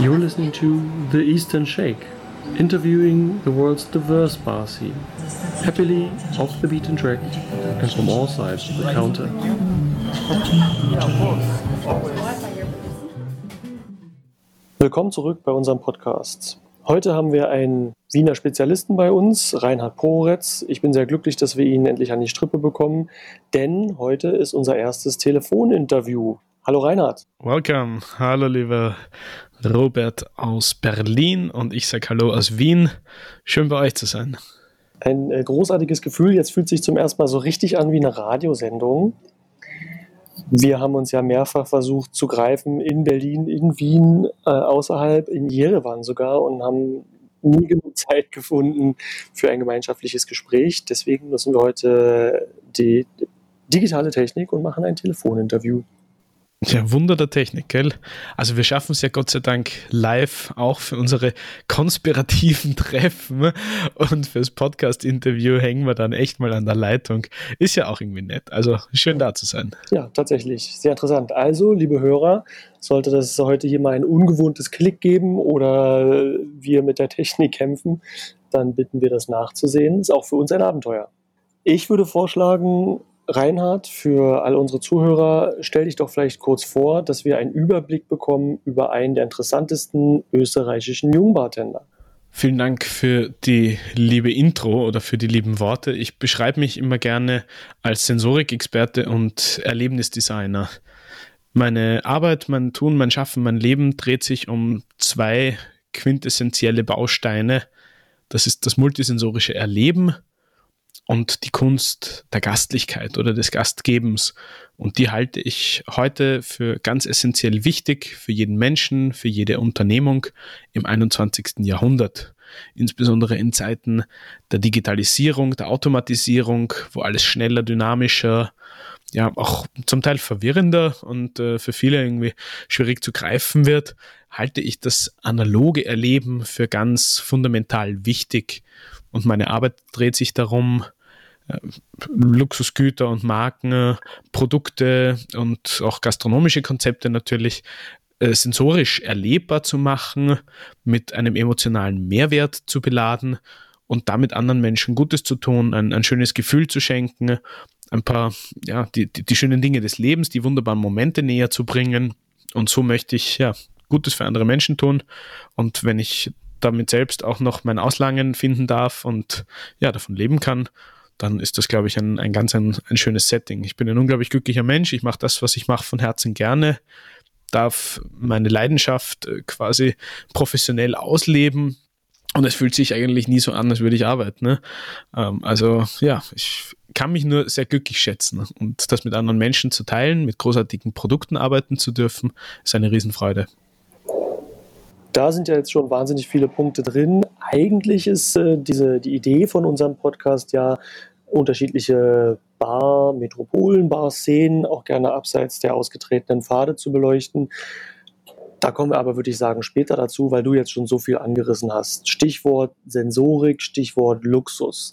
You're listening to The Eastern Shake, interviewing the world's diverse bar scene, happily off the beaten track and from all sides of the counter. Willkommen zurück bei unserem Podcast. Heute haben wir einen Wiener Spezialisten bei uns, Reinhard Poretz. Ich bin sehr glücklich, dass wir ihn endlich an die Strippe bekommen, denn heute ist unser erstes Telefoninterview. Hallo Reinhard. Welcome. Hallo lieber Robert aus Berlin und ich sage Hallo aus Wien. Schön bei euch zu sein. Ein äh, großartiges Gefühl. Jetzt fühlt sich zum ersten Mal so richtig an wie eine Radiosendung. Wir haben uns ja mehrfach versucht zu greifen in Berlin, in Wien, äh, außerhalb, in Jerewan sogar und haben nie genug Zeit gefunden für ein gemeinschaftliches Gespräch. Deswegen nutzen wir heute die digitale Technik und machen ein Telefoninterview. Ja, Wunder der Technik, gell? Also wir schaffen es ja Gott sei Dank live auch für unsere konspirativen Treffen und fürs Podcast-Interview hängen wir dann echt mal an der Leitung. Ist ja auch irgendwie nett. Also schön da zu sein. Ja, tatsächlich. Sehr interessant. Also, liebe Hörer, sollte das heute hier mal ein ungewohntes Klick geben oder wir mit der Technik kämpfen, dann bitten wir das nachzusehen. Ist auch für uns ein Abenteuer. Ich würde vorschlagen, Reinhard, für all unsere Zuhörer, stell dich doch vielleicht kurz vor, dass wir einen Überblick bekommen über einen der interessantesten österreichischen Jungbartender. Vielen Dank für die liebe Intro oder für die lieben Worte. Ich beschreibe mich immer gerne als Sensorikexperte und Erlebnisdesigner. Meine Arbeit, mein Tun, mein Schaffen, mein Leben dreht sich um zwei quintessentielle Bausteine. Das ist das multisensorische Erleben und die Kunst der Gastlichkeit oder des Gastgebens. Und die halte ich heute für ganz essentiell wichtig für jeden Menschen, für jede Unternehmung im 21. Jahrhundert. Insbesondere in Zeiten der Digitalisierung, der Automatisierung, wo alles schneller, dynamischer, ja, auch zum Teil verwirrender und äh, für viele irgendwie schwierig zu greifen wird, halte ich das analoge Erleben für ganz fundamental wichtig. Und meine Arbeit dreht sich darum, Luxusgüter und Marken, Produkte und auch gastronomische Konzepte natürlich äh, sensorisch erlebbar zu machen, mit einem emotionalen Mehrwert zu beladen und damit anderen Menschen Gutes zu tun, ein, ein schönes Gefühl zu schenken, ein paar, ja, die, die, die schönen Dinge des Lebens, die wunderbaren Momente näher zu bringen. Und so möchte ich, ja, Gutes für andere Menschen tun. Und wenn ich damit selbst auch noch mein Auslangen finden darf und ja, davon leben kann, dann ist das, glaube ich, ein, ein ganz ein, ein schönes Setting. Ich bin ein unglaublich glücklicher Mensch. Ich mache das, was ich mache, von Herzen gerne, darf meine Leidenschaft äh, quasi professionell ausleben. Und es fühlt sich eigentlich nie so an, als würde ich arbeiten. Ne? Ähm, also ja, ich kann mich nur sehr glücklich schätzen. Und das mit anderen Menschen zu teilen, mit großartigen Produkten arbeiten zu dürfen, ist eine Riesenfreude. Da sind ja jetzt schon wahnsinnig viele Punkte drin. Eigentlich ist äh, diese, die Idee von unserem Podcast ja, unterschiedliche Bar, Metropolen, Bar-Szenen, auch gerne abseits der ausgetretenen Pfade zu beleuchten. Da kommen wir aber, würde ich sagen, später dazu, weil du jetzt schon so viel angerissen hast. Stichwort Sensorik, Stichwort Luxus.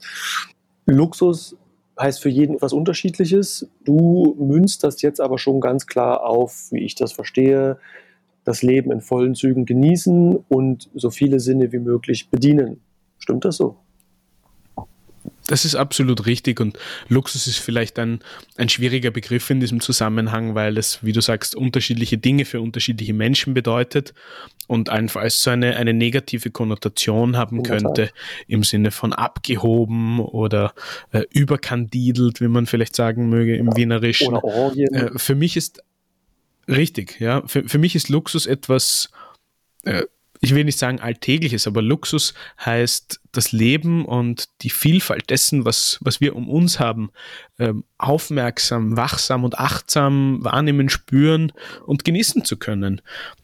Luxus heißt für jeden etwas Unterschiedliches. Du münzt das jetzt aber schon ganz klar auf, wie ich das verstehe, das Leben in vollen Zügen genießen und so viele Sinne wie möglich bedienen. Stimmt das so? Das ist absolut richtig und Luxus ist vielleicht ein, ein schwieriger Begriff in diesem Zusammenhang, weil es, wie du sagst, unterschiedliche Dinge für unterschiedliche Menschen bedeutet und allenfalls so eine, eine negative Konnotation haben könnte im Sinne von abgehoben oder äh, überkandidelt, wie man vielleicht sagen möge im Wienerischen. Äh, für mich ist Richtig, ja. Für, für mich ist Luxus etwas, äh, ich will nicht sagen alltägliches, aber Luxus heißt das Leben und die Vielfalt dessen, was, was wir um uns haben, ähm, aufmerksam, wachsam und achtsam wahrnehmen, spüren und genießen zu können.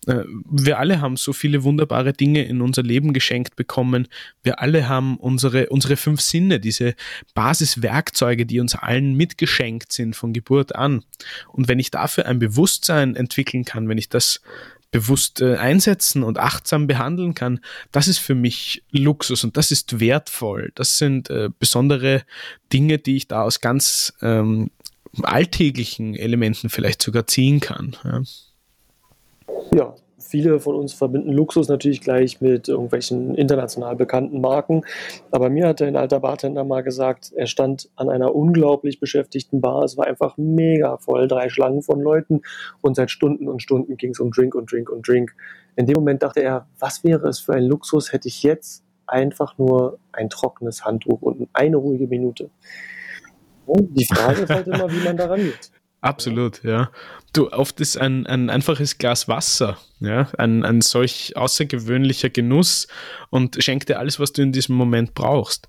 Äh, wir alle haben so viele wunderbare Dinge in unser Leben geschenkt bekommen. Wir alle haben unsere, unsere fünf Sinne, diese Basiswerkzeuge, die uns allen mitgeschenkt sind von Geburt an. Und wenn ich dafür ein Bewusstsein entwickeln kann, wenn ich das bewusst äh, einsetzen und achtsam behandeln kann, das ist für mich Luxus und das ist wertvoll. Das sind äh, besondere Dinge, die ich da aus ganz ähm, alltäglichen Elementen vielleicht sogar ziehen kann. Ja. ja viele von uns verbinden Luxus natürlich gleich mit irgendwelchen international bekannten Marken. Aber mir hatte ein alter Bartender mal gesagt, er stand an einer unglaublich beschäftigten Bar. Es war einfach mega voll, drei Schlangen von Leuten und seit Stunden und Stunden ging es um Drink und Drink und Drink. In dem Moment dachte er, was wäre es für ein Luxus, hätte ich jetzt einfach nur ein trockenes Handtuch und eine ruhige Minute. Die Frage ist halt immer, wie man daran geht. Absolut, ja. Du, oft ist ein, ein einfaches Glas Wasser, ja, ein, ein solch außergewöhnlicher Genuss und schenkt dir alles, was du in diesem Moment brauchst.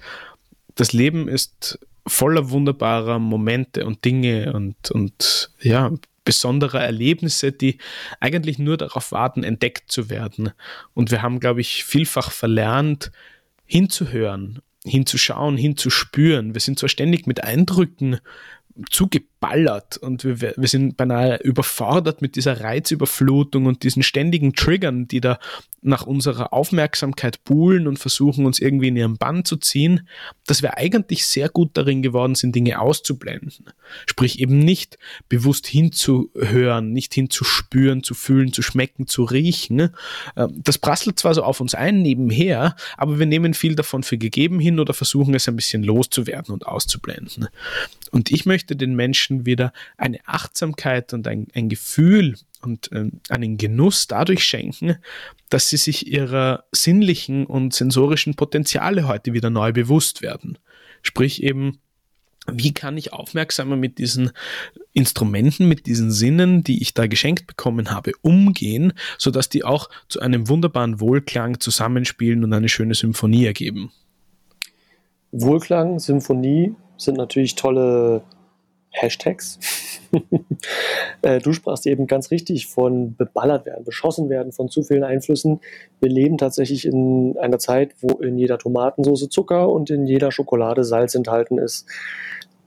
Das Leben ist voller wunderbarer Momente und Dinge und, und ja, besonderer Erlebnisse, die eigentlich nur darauf warten, entdeckt zu werden. Und wir haben, glaube ich, vielfach verlernt, hinzuhören, hinzuschauen, hinzuspüren. Wir sind zwar ständig mit Eindrücken zugeballert und wir, wir sind beinahe überfordert mit dieser Reizüberflutung und diesen ständigen Triggern, die da nach unserer Aufmerksamkeit buhlen und versuchen, uns irgendwie in ihren Bann zu ziehen, dass wir eigentlich sehr gut darin geworden sind, Dinge auszublenden. Sprich eben nicht bewusst hinzuhören, nicht hinzuspüren, zu fühlen, zu schmecken, zu riechen. Ähm, das prasselt zwar so auf uns ein nebenher, aber wir nehmen viel davon für gegeben hin oder versuchen es ein bisschen loszuwerden und auszublenden. Und ich möchte den Menschen wieder eine Achtsamkeit und ein, ein Gefühl und äh, einen Genuss dadurch schenken, dass sie sich ihrer sinnlichen und sensorischen Potenziale heute wieder neu bewusst werden. Sprich eben, wie kann ich aufmerksamer mit diesen Instrumenten, mit diesen Sinnen, die ich da geschenkt bekommen habe, umgehen, sodass die auch zu einem wunderbaren Wohlklang zusammenspielen und eine schöne Symphonie ergeben. Wohlklang, Symphonie sind natürlich tolle Hashtags. Äh, du sprachst eben ganz richtig von beballert werden, beschossen werden von zu vielen Einflüssen. Wir leben tatsächlich in einer Zeit, wo in jeder Tomatensauce Zucker und in jeder Schokolade Salz enthalten ist.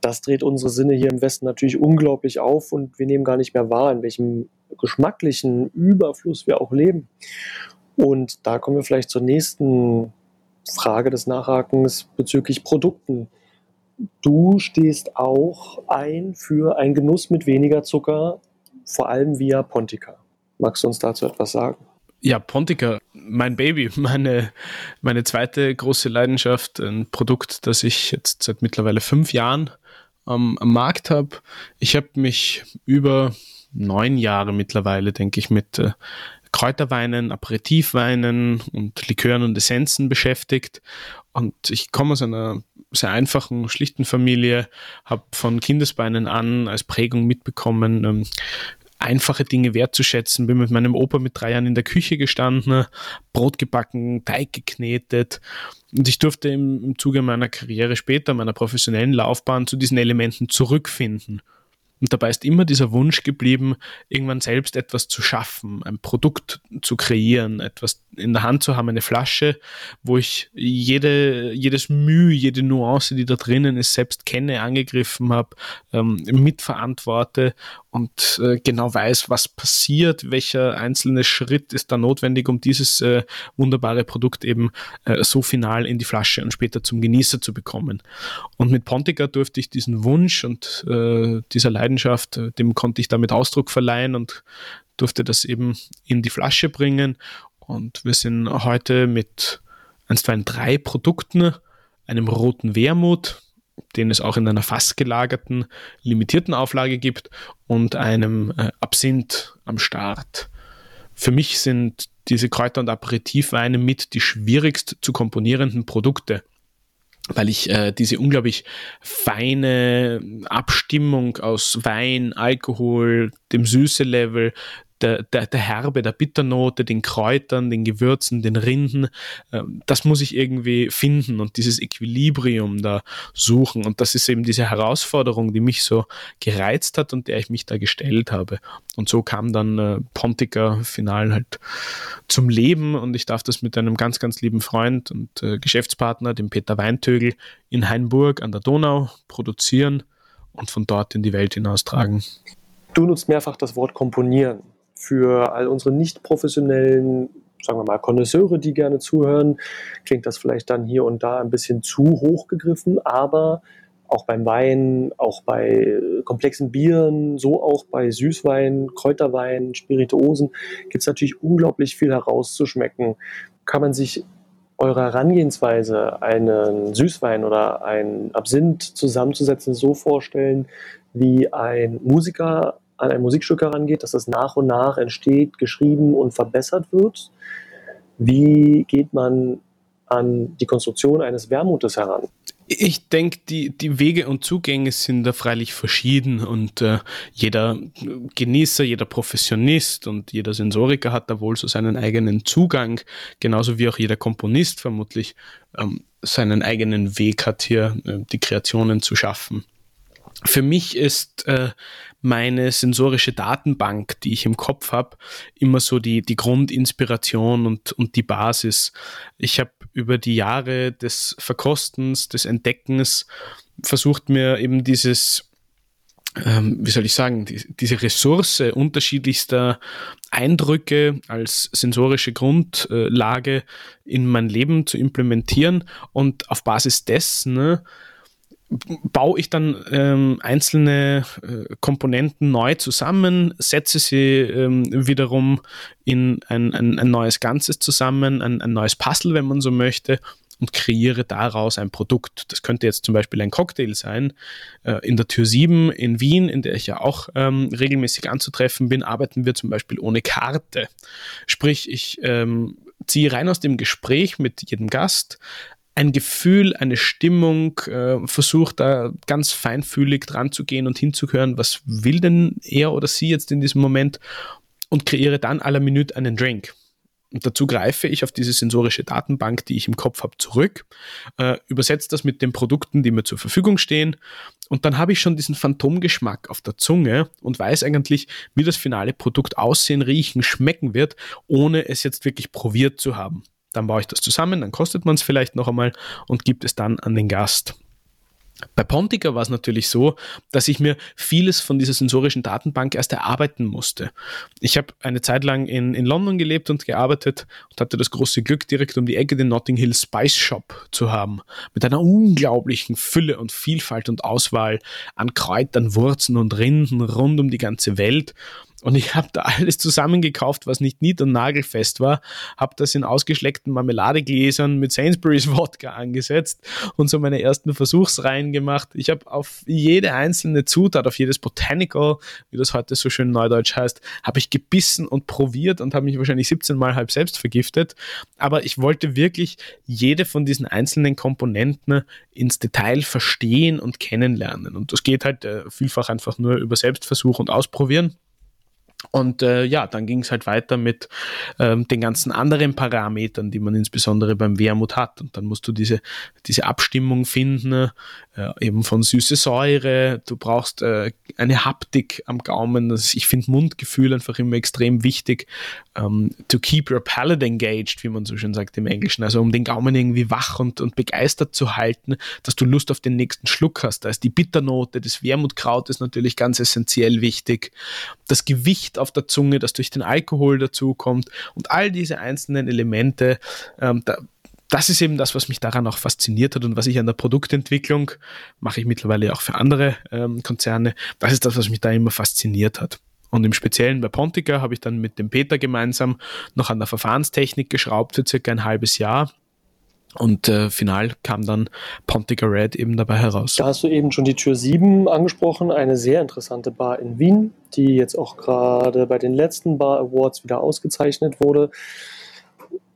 Das dreht unsere Sinne hier im Westen natürlich unglaublich auf und wir nehmen gar nicht mehr wahr, in welchem geschmacklichen Überfluss wir auch leben. Und da kommen wir vielleicht zur nächsten Frage des Nachhakens bezüglich Produkten. Du stehst auch ein für einen Genuss mit weniger Zucker, vor allem via Pontica. Magst du uns dazu etwas sagen? Ja, Pontica, mein Baby, meine, meine zweite große Leidenschaft, ein Produkt, das ich jetzt seit mittlerweile fünf Jahren ähm, am Markt habe. Ich habe mich über neun Jahre mittlerweile, denke ich, mit äh, Kräuterweinen, Aperitivweinen und Likören und Essenzen beschäftigt. Und ich komme aus einer sehr einfachen, schlichten Familie, habe von Kindesbeinen an als Prägung mitbekommen, ähm, einfache Dinge wertzuschätzen. Bin mit meinem Opa mit drei Jahren in der Küche gestanden, Brot gebacken, Teig geknetet. Und ich durfte im, im Zuge meiner Karriere später, meiner professionellen Laufbahn zu diesen Elementen zurückfinden. Und dabei ist immer dieser Wunsch geblieben, irgendwann selbst etwas zu schaffen, ein Produkt zu kreieren, etwas in der Hand zu haben, eine Flasche, wo ich jede, jedes Mühe, jede Nuance, die da drinnen ist, selbst kenne, angegriffen habe, ähm, mitverantworte und äh, genau weiß, was passiert, welcher einzelne Schritt ist da notwendig, um dieses äh, wunderbare Produkt eben äh, so final in die Flasche und später zum Genießer zu bekommen. Und mit Pontica durfte ich diesen Wunsch und äh, dieser Leidenschaft, äh, dem konnte ich damit Ausdruck verleihen und durfte das eben in die Flasche bringen. Und wir sind heute mit ein, zwei, drei Produkten, einem roten Wermut, den es auch in einer fast gelagerten, limitierten Auflage gibt und einem äh, Absinth am Start. Für mich sind diese Kräuter- und Aperitivweine mit die schwierigst zu komponierenden Produkte, weil ich äh, diese unglaublich feine Abstimmung aus Wein, Alkohol, dem Süße-Level, der, der, der Herbe, der Bitternote, den Kräutern, den Gewürzen, den Rinden, äh, das muss ich irgendwie finden und dieses Equilibrium da suchen. Und das ist eben diese Herausforderung, die mich so gereizt hat und der ich mich da gestellt habe. Und so kam dann äh, Pontica final halt zum Leben und ich darf das mit einem ganz, ganz lieben Freund und äh, Geschäftspartner, dem Peter Weintögel, in Hainburg an der Donau produzieren und von dort in die Welt hinaustragen. Du nutzt mehrfach das Wort komponieren für all unsere nicht professionellen, sagen wir mal, Konnoisseure, die gerne zuhören, klingt das vielleicht dann hier und da ein bisschen zu hoch gegriffen, aber auch beim Wein, auch bei komplexen Bieren, so auch bei Süßwein, Kräuterwein, Spirituosen gibt es natürlich unglaublich viel herauszuschmecken. Kann man sich eure Herangehensweise, einen Süßwein oder ein Absinth zusammenzusetzen, so vorstellen, wie ein Musiker an ein Musikstück herangeht, dass das nach und nach entsteht, geschrieben und verbessert wird? Wie geht man an die Konstruktion eines Wermutes heran? Ich denke, die, die Wege und Zugänge sind da freilich verschieden und äh, jeder Genießer, jeder Professionist und jeder Sensoriker hat da wohl so seinen eigenen Zugang, genauso wie auch jeder Komponist vermutlich ähm, seinen eigenen Weg hat, hier äh, die Kreationen zu schaffen. Für mich ist äh, meine sensorische Datenbank, die ich im Kopf habe, immer so die, die Grundinspiration und, und die Basis. Ich habe über die Jahre des Verkostens, des Entdeckens versucht mir eben dieses ähm, wie soll ich sagen, die, diese Ressource unterschiedlichster Eindrücke als sensorische Grundlage in mein Leben zu implementieren und auf Basis dessen ne, baue ich dann ähm, einzelne äh, Komponenten neu zusammen, setze sie ähm, wiederum in ein, ein, ein, neues Ganzes zusammen, ein, ein neues Puzzle, wenn man so möchte, und kreiere daraus ein Produkt. Das könnte jetzt zum Beispiel ein Cocktail sein. Äh, in der Tür 7 in Wien, in der ich ja auch ähm, regelmäßig anzutreffen bin, arbeiten wir zum Beispiel ohne Karte. Sprich, ich ähm, ziehe rein aus dem Gespräch mit jedem Gast ein Gefühl, eine Stimmung, äh, versucht da ganz feinfühlig dran zu gehen und hinzuhören, was will denn er oder sie jetzt in diesem Moment und kreiere dann aller Minute einen Drink. Und dazu greife ich auf diese sensorische Datenbank, die ich im Kopf habe, zurück, äh, übersetze das mit den Produkten, die mir zur Verfügung stehen und dann habe ich schon diesen Phantomgeschmack auf der Zunge und weiß eigentlich, wie das finale Produkt aussehen, riechen, schmecken wird, ohne es jetzt wirklich probiert zu haben. Dann baue ich das zusammen, dann kostet man es vielleicht noch einmal und gibt es dann an den Gast. Bei Pontica war es natürlich so, dass ich mir vieles von dieser sensorischen Datenbank erst erarbeiten musste. Ich habe eine Zeit lang in, in London gelebt und gearbeitet und hatte das große Glück, direkt um die Ecke den Notting Hill Spice Shop zu haben. Mit einer unglaublichen Fülle und Vielfalt und Auswahl an Kräutern, Wurzeln und Rinden rund um die ganze Welt. Und ich habe da alles zusammengekauft, was nicht nied- und nagelfest war, habe das in ausgeschleckten Marmeladegläsern mit Sainsbury's Wodka angesetzt und so meine ersten Versuchsreihen gemacht. Ich habe auf jede einzelne Zutat, auf jedes Botanical, wie das heute so schön neudeutsch heißt, habe ich gebissen und probiert und habe mich wahrscheinlich 17 Mal halb selbst vergiftet. Aber ich wollte wirklich jede von diesen einzelnen Komponenten ins Detail verstehen und kennenlernen. Und das geht halt äh, vielfach einfach nur über Selbstversuch und Ausprobieren. Und äh, ja, dann ging es halt weiter mit ähm, den ganzen anderen Parametern, die man insbesondere beim Wermut hat. Und dann musst du diese, diese Abstimmung finden, äh, eben von süße Säure. Du brauchst äh, eine Haptik am Gaumen. Das, ich finde Mundgefühl einfach immer extrem wichtig. Ähm, to keep your palate engaged, wie man so schön sagt im Englischen. Also um den Gaumen irgendwie wach und, und begeistert zu halten, dass du Lust auf den nächsten Schluck hast. Da ist die Bitternote des Wermutkrautes natürlich ganz essentiell wichtig. Das Gewicht auf der Zunge, das durch den Alkohol dazukommt und all diese einzelnen Elemente, ähm, da, das ist eben das, was mich daran auch fasziniert hat und was ich an der Produktentwicklung, mache ich mittlerweile auch für andere ähm, Konzerne, das ist das, was mich da immer fasziniert hat. Und im Speziellen bei Pontica habe ich dann mit dem Peter gemeinsam noch an der Verfahrenstechnik geschraubt für circa ein halbes Jahr. Und äh, final kam dann Pontica Red eben dabei heraus. Da hast du eben schon die Tür 7 angesprochen, eine sehr interessante Bar in Wien, die jetzt auch gerade bei den letzten Bar Awards wieder ausgezeichnet wurde.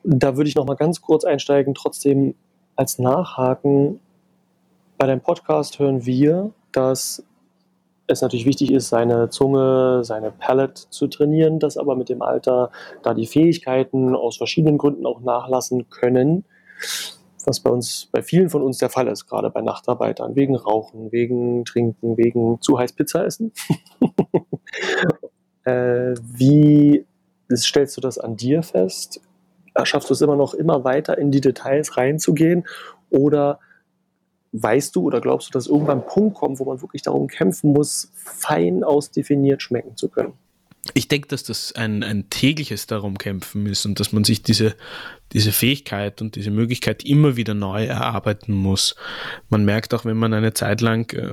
Da würde ich noch mal ganz kurz einsteigen, trotzdem als Nachhaken. Bei deinem Podcast hören wir, dass es natürlich wichtig ist, seine Zunge, seine Palate zu trainieren, dass aber mit dem Alter da die Fähigkeiten aus verschiedenen Gründen auch nachlassen können was bei uns, bei vielen von uns der Fall ist, gerade bei Nachtarbeitern, wegen Rauchen, wegen Trinken, wegen zu heiß Pizza essen. äh, wie stellst du das an dir fest? Schaffst du es immer noch, immer weiter in die Details reinzugehen? Oder weißt du oder glaubst du, dass irgendwann ein Punkt kommt, wo man wirklich darum kämpfen muss, fein ausdefiniert schmecken zu können? Ich denke, dass das ein, ein tägliches darum kämpfen ist und dass man sich diese, diese Fähigkeit und diese Möglichkeit immer wieder neu erarbeiten muss. Man merkt auch, wenn man eine Zeit lang äh,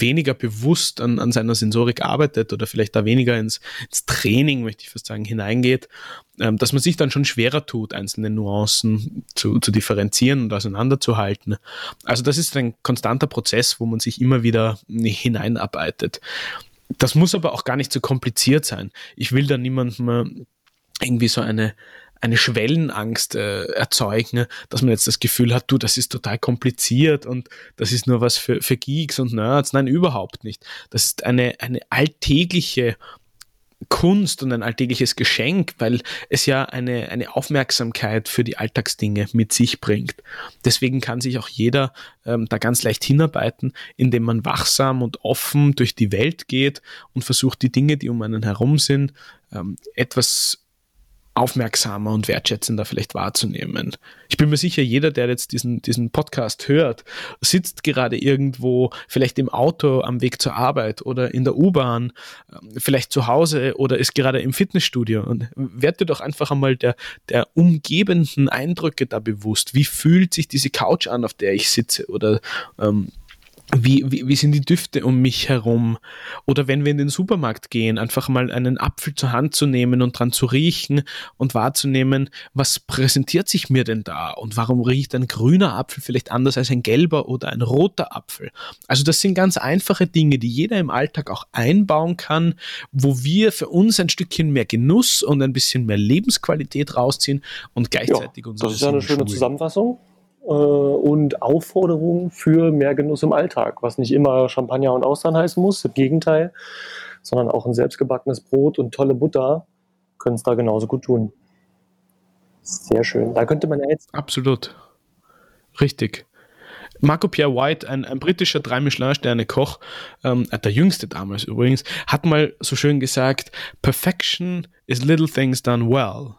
weniger bewusst an, an seiner Sensorik arbeitet oder vielleicht da weniger ins, ins Training, möchte ich fast sagen, hineingeht, ähm, dass man sich dann schon schwerer tut, einzelne Nuancen zu, zu differenzieren und auseinanderzuhalten. Also das ist ein konstanter Prozess, wo man sich immer wieder hineinarbeitet. Das muss aber auch gar nicht so kompliziert sein. Ich will da niemandem irgendwie so eine, eine Schwellenangst äh, erzeugen, dass man jetzt das Gefühl hat, du, das ist total kompliziert und das ist nur was für, für Geeks und Nerds. Nein, überhaupt nicht. Das ist eine, eine alltägliche Kunst und ein alltägliches Geschenk, weil es ja eine, eine Aufmerksamkeit für die Alltagsdinge mit sich bringt. Deswegen kann sich auch jeder ähm, da ganz leicht hinarbeiten, indem man wachsam und offen durch die Welt geht und versucht, die Dinge, die um einen herum sind, ähm, etwas aufmerksamer und wertschätzender vielleicht wahrzunehmen. Ich bin mir sicher, jeder, der jetzt diesen, diesen Podcast hört, sitzt gerade irgendwo, vielleicht im Auto am Weg zur Arbeit oder in der U-Bahn, ähm, vielleicht zu Hause oder ist gerade im Fitnessstudio und werd dir doch einfach einmal der, der umgebenden Eindrücke da bewusst. Wie fühlt sich diese Couch an, auf der ich sitze oder ähm, wie, wie, wie sind die Düfte um mich herum? Oder wenn wir in den Supermarkt gehen, einfach mal einen Apfel zur Hand zu nehmen und dran zu riechen und wahrzunehmen, was präsentiert sich mir denn da? Und warum riecht ein grüner Apfel vielleicht anders als ein gelber oder ein roter Apfel? Also das sind ganz einfache Dinge, die jeder im Alltag auch einbauen kann, wo wir für uns ein Stückchen mehr Genuss und ein bisschen mehr Lebensqualität rausziehen und gleichzeitig ja, Das ist ja eine schöne Zusammenfassung und Aufforderung für mehr Genuss im Alltag, was nicht immer Champagner und Austern heißen muss, im Gegenteil, sondern auch ein selbstgebackenes Brot und tolle Butter können es da genauso gut tun. Sehr schön. Da könnte man ja jetzt. Absolut. Richtig. Marco Pierre White, ein, ein britischer Drei-Michelin-Sterne-Koch, ähm, der jüngste damals übrigens, hat mal so schön gesagt: Perfection is little things done well.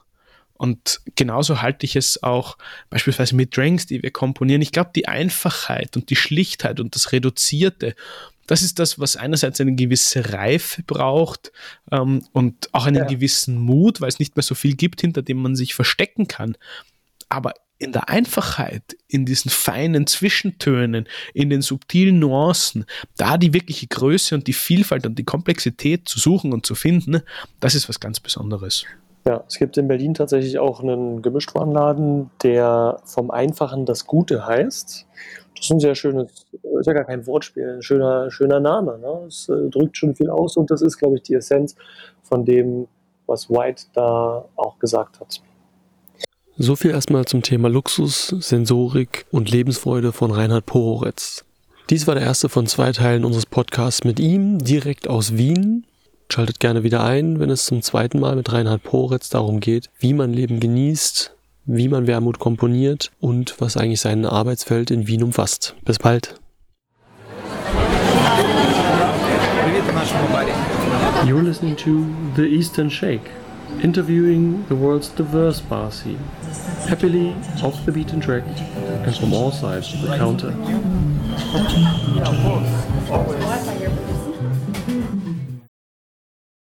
Und genauso halte ich es auch beispielsweise mit Drinks, die wir komponieren. Ich glaube, die Einfachheit und die Schlichtheit und das Reduzierte, das ist das, was einerseits eine gewisse Reife braucht ähm, und auch einen ja. gewissen Mut, weil es nicht mehr so viel gibt, hinter dem man sich verstecken kann. Aber in der Einfachheit, in diesen feinen Zwischentönen, in den subtilen Nuancen, da die wirkliche Größe und die Vielfalt und die Komplexität zu suchen und zu finden, das ist was ganz Besonderes. Ja, es gibt in Berlin tatsächlich auch einen Gemischtwarenladen, der vom Einfachen das Gute heißt. Das ist ein sehr schönes, ist ja gar kein Wortspiel, ein schöner, schöner Name. Ne? Es äh, drückt schon viel aus und das ist, glaube ich, die Essenz von dem, was White da auch gesagt hat. So viel erstmal zum Thema Luxus, Sensorik und Lebensfreude von Reinhard Pohoretz. Dies war der erste von zwei Teilen unseres Podcasts mit ihm, direkt aus Wien. Schaltet gerne wieder ein, wenn es zum zweiten Mal mit Reinhard Poretz darum geht, wie man Leben genießt, wie man Wermut komponiert und was eigentlich sein Arbeitsfeld in Wien umfasst. Bis bald. You're listening to The Eastern Shake, interviewing the world's diverse bar scene, happily off the beaten track and from all sides of the counter.